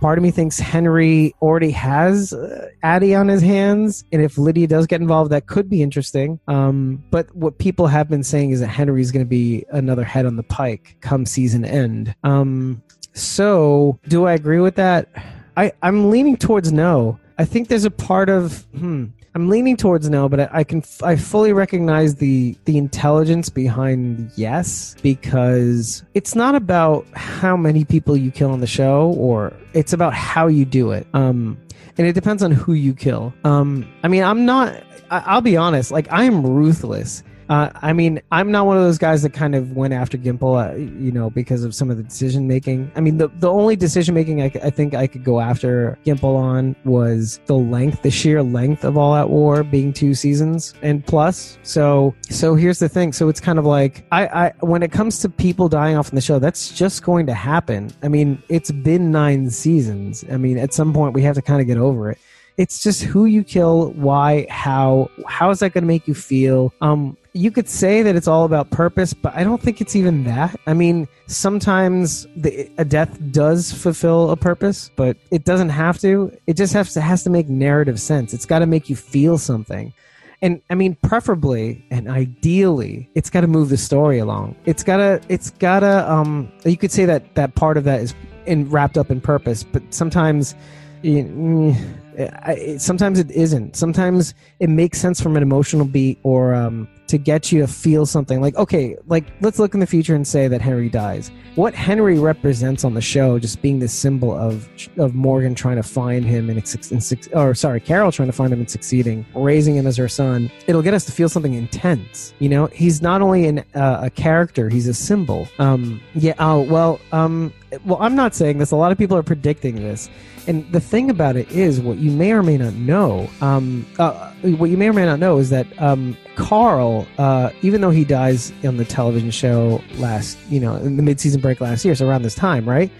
Part of me thinks Henry already has uh, Addie on his hands, and if Lydia does get involved, that could be interesting. Um, but what people have been saying is that Henry is going to be another head on the pike come season end. Um, so, do I agree with that? I, I'm leaning towards no. I think there's a part of hmm, I'm leaning towards no, but I, I, can I fully recognize the the intelligence behind yes because it's not about how many people you kill on the show, or it's about how you do it. Um, and it depends on who you kill. Um, I mean, I'm not. I, I'll be honest. Like I am ruthless uh, I mean, I'm not one of those guys that kind of went after Gimple, uh, you know, because of some of the decision making. I mean, the the only decision making I, I, think I could go after Gimple on was the length, the sheer length of All Out War being two seasons and plus. So, so here's the thing. So it's kind of like I, I when it comes to people dying off in the show, that's just going to happen. I mean, it's been nine seasons. I mean, at some point we have to kind of get over it it's just who you kill why how how is that going to make you feel um you could say that it's all about purpose, but I don't think it's even that. I mean, sometimes the, a death does fulfill a purpose, but it doesn't have to. It just has to has to make narrative sense. It's got to make you feel something. And I mean, preferably and ideally, it's got to move the story along. It's gotta, it's gotta. Um, you could say that that part of that is in wrapped up in purpose, but sometimes. You, mm, I, sometimes it isn't. Sometimes it makes sense from an emotional beat or um, to get you to feel something. Like okay like let's look in the future and say that henry dies. What henry represents on the show just being this symbol of of morgan trying to find him and, and or sorry carol trying to find him and succeeding raising him as her son. It'll get us to feel something intense you know? He's not only an, uh, a character he's a symbol. Um yeah oh well um well i'm not saying this. A lot of people are predicting this. And the thing about it is, what you may or may not know, um, uh, what you may or may not know is that um, Carl, uh, even though he dies on the television show last, you know, in the midseason break last year, so around this time, right?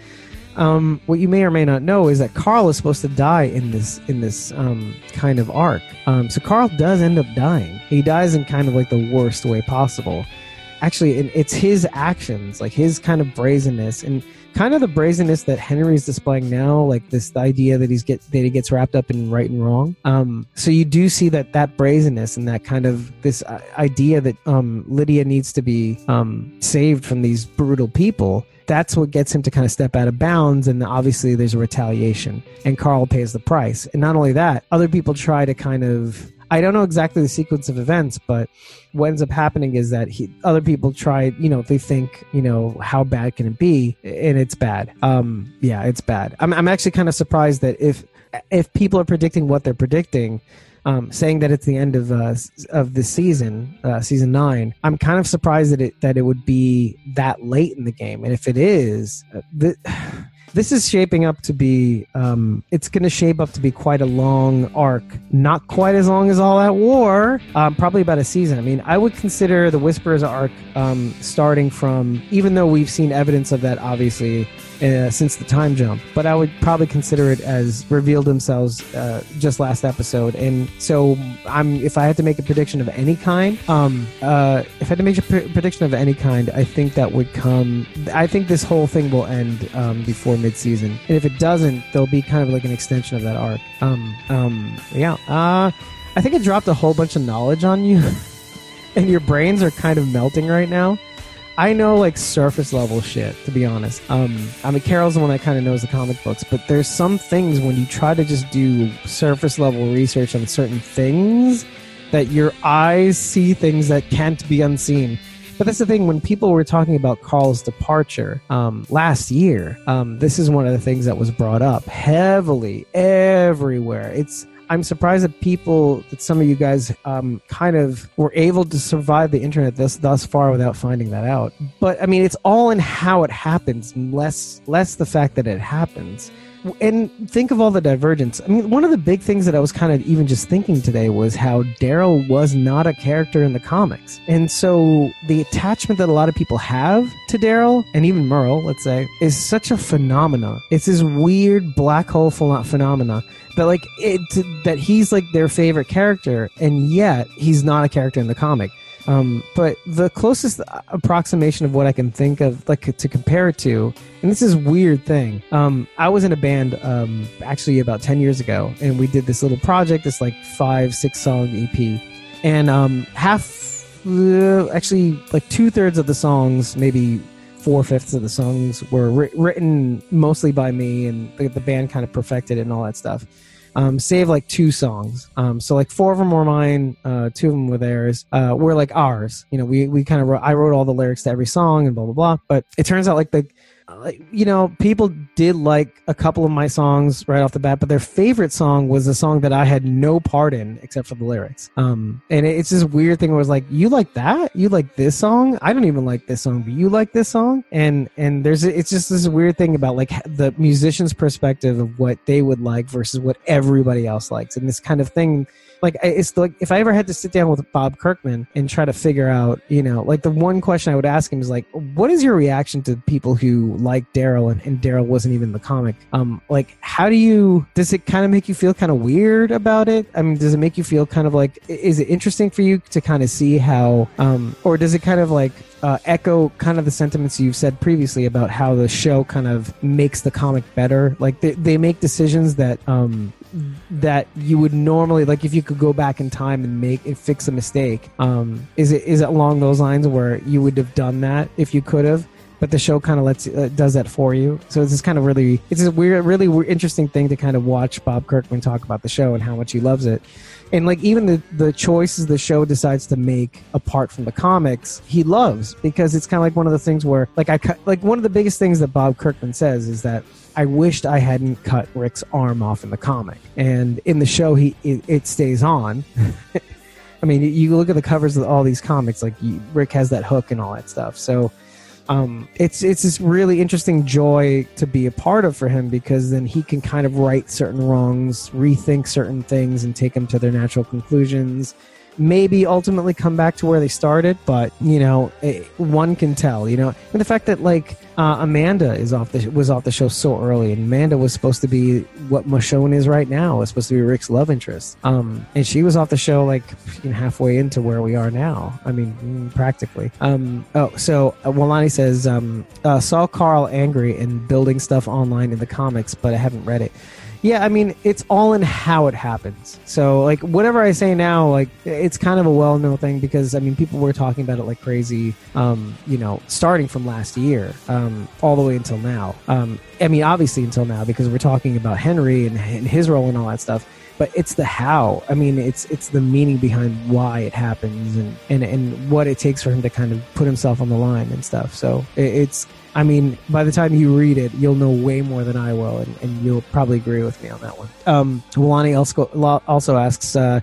Um, what you may or may not know is that Carl is supposed to die in this in this um, kind of arc. Um, so Carl does end up dying. He dies in kind of like the worst way possible. Actually, it's his actions, like his kind of brazenness, and kind of the brazenness that Henry's displaying now, like this idea that he's get that he gets wrapped up in right and wrong. Um, so you do see that that brazenness and that kind of this uh, idea that um, Lydia needs to be um, saved from these brutal people that's what gets him to kind of step out of bounds and obviously there's a retaliation and carl pays the price and not only that other people try to kind of i don't know exactly the sequence of events but what ends up happening is that he, other people try you know they think you know how bad can it be? And it's bad. Um yeah it's bad. I'm, I'm actually kind of surprised that if if people are predicting what they're predicting um, saying that it's the end of uh, of the season, uh, season nine. I'm kind of surprised that it that it would be that late in the game, and if it is, uh, the, this is shaping up to be um, it's going to shape up to be quite a long arc. Not quite as long as all out war um, probably about a season. I mean i would consider the whisperers arc um, starting from even though we've seen evidence of that obviously uh, since the time jump, but I would probably consider it as revealed themselves uh, just last episode. And so, I'm if I had to make a prediction of any kind, um, uh, if I had to make a pre- prediction of any kind, I think that would come. I think this whole thing will end um, before mid-season, and if it doesn't, there'll be kind of like an extension of that arc. Um, um, yeah. Uh, I think it dropped a whole bunch of knowledge on you, and your brains are kind of melting right now. I know like surface level shit, to be honest. Um, I mean, Carol's the one that kind of knows the comic books, but there's some things when you try to just do surface level research on certain things that your eyes see things that can't be unseen. But that's the thing when people were talking about Carl's departure um, last year. Um, this is one of the things that was brought up heavily everywhere. It's I'm surprised that people, that some of you guys, um, kind of were able to survive the internet this thus far without finding that out. But I mean, it's all in how it happens, less less the fact that it happens and think of all the divergence. I mean, one of the big things that I was kind of even just thinking today was how Daryl was not a character in the comics. And so the attachment that a lot of people have to Daryl and even Merle, let's say, is such a phenomena. It's this weird black hole phenomena that like it that he's like their favorite character and yet he's not a character in the comic. Um, but the closest approximation of what I can think of, like to compare it to, and this is weird thing. Um, I was in a band um, actually about ten years ago, and we did this little project, this like five, six song EP, and um, half, uh, actually, like two thirds of the songs, maybe four fifths of the songs, were ri- written mostly by me, and the, the band kind of perfected it and all that stuff um, save like two songs. Um, so like four of them were mine, uh, two of them were theirs. Uh, were like ours. You know, we we kind of wrote. I wrote all the lyrics to every song and blah blah blah. But it turns out like the you know, people did like a couple of my songs right off the bat, but their favorite song was a song that I had no part in except for the lyrics. Um, and it's this weird thing where it's like, you like that? You like this song? I don't even like this song, but you like this song? And and there's it's just this weird thing about like the musician's perspective of what they would like versus what everybody else likes, and this kind of thing like it's like if I ever had to sit down with Bob Kirkman and try to figure out, you know, like the one question I would ask him is like, what is your reaction to people who like Daryl and, and Daryl wasn't even the comic? Um, like how do you does it kind of make you feel kind of weird about it? I mean, does it make you feel kind of like is it interesting for you to kind of see how, um, or does it kind of like uh, echo kind of the sentiments you've said previously about how the show kind of makes the comic better. Like they, they make decisions that um, that you would normally like if you could go back in time and make and fix a mistake. Um, is it is it along those lines where you would have done that if you could have? But the show kind of lets uh, does that for you. So it's just kind of really it's a weird, really weird, interesting thing to kind of watch Bob Kirkman talk about the show and how much he loves it. And like even the the choices the show decides to make apart from the comics he loves because it's kind of like one of the things where like i like one of the biggest things that bob kirkman says is that i wished i hadn't cut rick's arm off in the comic. And in the show he it, it stays on. I mean you look at the covers of all these comics like rick has that hook and all that stuff. So um, it's it's this really interesting joy to be a part of for him because then he can kind of right certain wrongs, rethink certain things, and take them to their natural conclusions. Maybe ultimately come back to where they started, but you know, it, one can tell. You know, and the fact that like uh, Amanda is off the was off the show so early, and Amanda was supposed to be what Michonne is right now. Was supposed to be Rick's love interest, um, and she was off the show like you know, halfway into where we are now. I mean, mm, practically. Um, oh, so uh, Walani says um, uh, saw Carl angry and building stuff online in the comics, but I haven't read it. Yeah, I mean, it's all in how it happens. So, like, whatever I say now, like, it's kind of a well known thing because, I mean, people were talking about it like crazy, um, you know, starting from last year um, all the way until now. Um, I mean, obviously until now because we're talking about Henry and, and his role and all that stuff but it's the how. I mean, it's it's the meaning behind why it happens and and and what it takes for him to kind of put himself on the line and stuff. So it, it's. I mean, by the time you read it, you'll know way more than I will, and, and you'll probably agree with me on that one. Um, Walani also asks. Uh,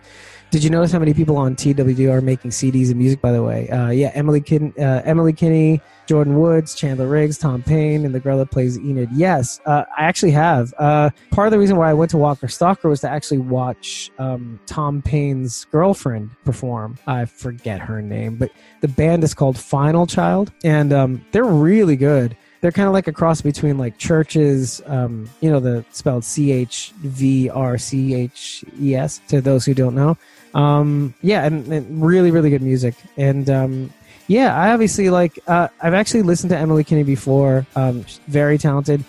did you notice how many people on TWD are making CDs and music? By the way, uh, yeah, Emily Kin- uh, Emily Kinney, Jordan Woods, Chandler Riggs, Tom Payne, and the girl that plays Enid. Yes, uh, I actually have. Uh, part of the reason why I went to Walker Stalker was to actually watch um, Tom Payne's girlfriend perform. I forget her name, but the band is called Final Child, and um, they're really good they're kind of like a cross between like CHVRCHES, um, you know, the spelled C H V R C H E S to those who don't know. Um, yeah, and, and, really, really good music. And um, yeah, I obviously like. Uh, I've actually listened to Emily Kinney before. Um, very talented.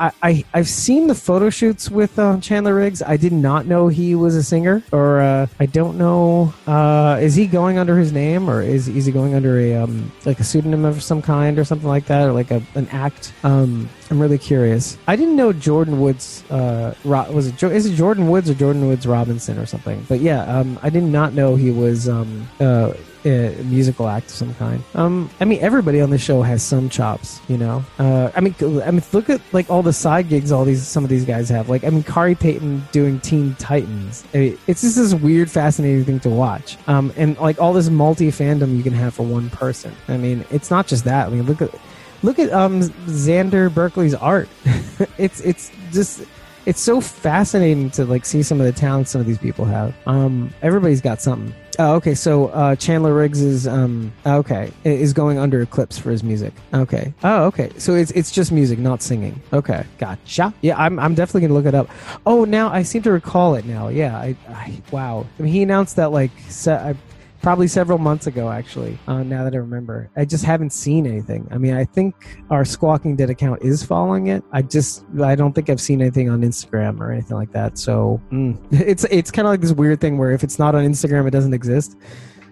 I, I have seen the photo shoots with uh, Chandler Riggs. I did not know he was a singer, or uh, I don't know. Uh, is he going under his name, or is is he going under a um, like a pseudonym of some kind, or something like that, or like a, an act? Um, I'm really curious. I didn't know Jordan Woods uh, was it is it Jordan Woods or Jordan Woods Robinson or something. But yeah, um, I did not know he was um, uh, a musical act of some kind. Um, I mean, everybody on the show has some chops, you know. Uh, I mean, I mean, look at like all the side gigs all these some of these guys have. Like, I mean, Khary Payton doing Teen Titans. I mean, it's just this weird, fascinating thing to watch. Um, and like all this multi fandom you can have for one person. I mean, it's not just that. I mean, look at look at um Xander Berkeley's art. it's it's just it's so fascinating to like see some of the talents some of these people have. Um, everybody's got something. Oh, okay. So uh, Chandler Riggs is um, okay is going under Eclipse for his music. Okay. Oh, okay. So it's it's just music, not singing. Okay, gotcha. Yeah, I'm I'm definitely gonna look it up. Oh, now I seem to recall it now. Yeah. I, I wow. I mean, he announced that like se- probably several months ago actually uh, now that i remember. I just haven't seen anything. I mean i think our squawking dead account is following it. I just i don't think i've seen anything on instagram or anything like that. So mm, it's it's kind of like this weird thing where if it's not on instagram it doesn't exist.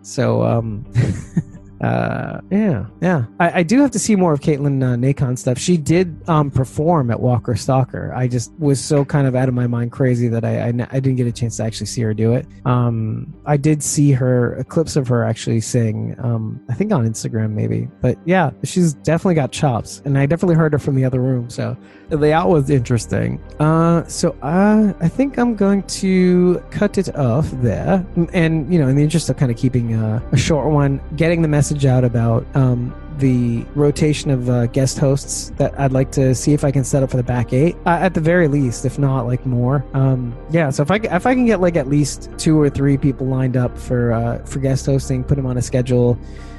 So um uh, yeah, yeah. I, I, do have to see more of Katelyn uh, Nacon stuff. She did um, perform at Walker Stalker. I just was so kind of out of my mind crazy that I, I, I didn't get a chance to actually see her do it. Um, I did see her clips of her actually sing. Um, I think on Instagram maybe, but yeah, she's definitely got chops, and I definitely heard her from the other room. So the layout was interesting. Uh, so uh, I think I'm going to cut it off there, and you know, in the interest of kind of keeping a, a short one, getting the message message out about um, the rotation of uh, guest hosts that I'd like to see if I can set up for the back eight uh, at the very least, if not like more. Um, yeah, so if I if I can get like at least two or three people lined up for uh, for guest hosting, put them on a schedule.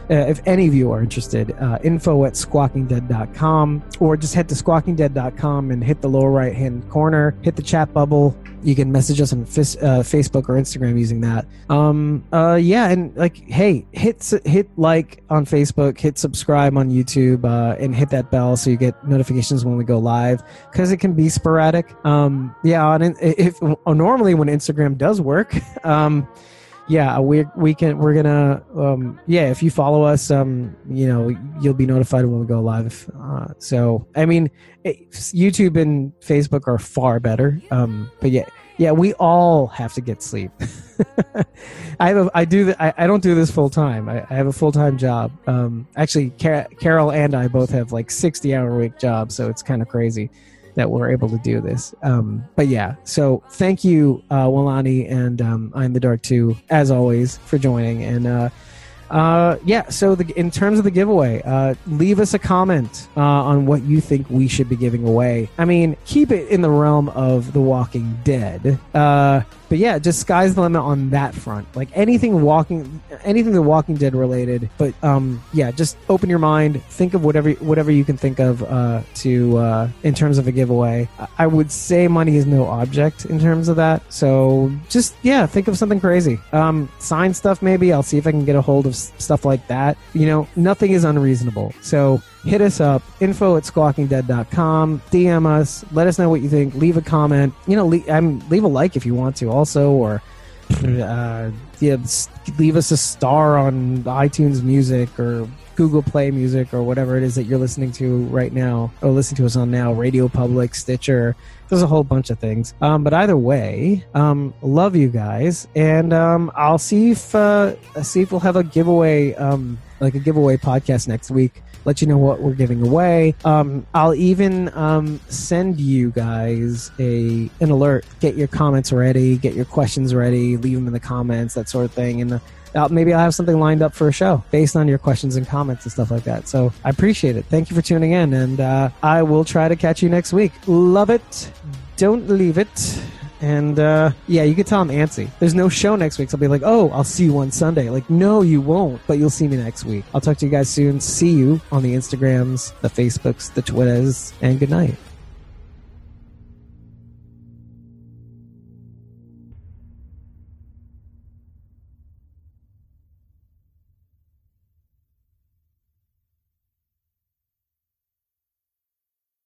Uh, if any of you are interested, uh, info at squawkingdead.com or just head to squawkingdead.com and hit the lower right hand corner, hit the chat bubble, you can message us on uh, Facebook or Instagram using that. Um, uh, yeah, and like, hey, hit hit like on Facebook, hit subscribe on YouTube, uh, and hit that bell so you get notifications when we go live because it can be sporadic. Um, yeah, and if normally when Instagram does work, um, yeah, we we can we're gonna um, yeah. If you follow us, um, you know you'll be notified when we go live. Uh, so I mean, it, YouTube and Facebook are far better. Um, but yeah, yeah, we all have to get sleep. I have a, I do the, I, I don't do this full time. I, I have a full time job. Um, actually, Car- Carol and I both have like sixty hour week jobs, so it's kind of crazy that we're able to do this. Um, but yeah, so thank you, uh, Walani and um, I'm the Dark too, as always, for joining. And uh, uh, yeah. So the, in terms of the giveaway, uh, leave us a comment uh, on what you think we should be giving away. I mean, keep it in the realm of The Walking Dead. But yeah, just sky's the limit on that front. Like anything walking, anything The Walking Dead related. But um, yeah, just open your mind. Think of whatever whatever you can think of uh, to uh, in terms of a giveaway. I would say money is no object in terms of that. So just yeah, think of something crazy. Um, sign stuff maybe. I'll see if I can get a hold of stuff like that. You know, nothing is unreasonable. So hit us up info at squawkingdead.com dm us. Let us know what you think. Leave a comment. You know leave, um, leave a like if you want to also or uh, yeah, leave us a star on itunes music or google play music or whatever it is that you're listening to right now or listen to us on now radio public stitcher. There's a whole bunch of things. Um, but either way um, love you guys and um, i'll see if uh, see if we'll have a giveaway um, like a giveaway podcast next week let you know what we're giving away. Um, I'll even um, send you guys a an alert. Get your comments ready. Get your questions ready. Leave them in the comments, that sort of thing. And uh, maybe I'll have something lined up for a show based on your questions and comments and stuff like that. So I appreciate it. Thank you for tuning in, and uh, I will try to catch you next week. Love it. Don't leave it. And uh, yeah, you could tell I'm antsy. There's no show next week, so I'll be like, oh, I'll see you on Sunday. Like, no, you won't, but you'll see me next week. I'll talk to you guys soon. See you on the Instagrams, the Facebooks, the Twitters, and good night.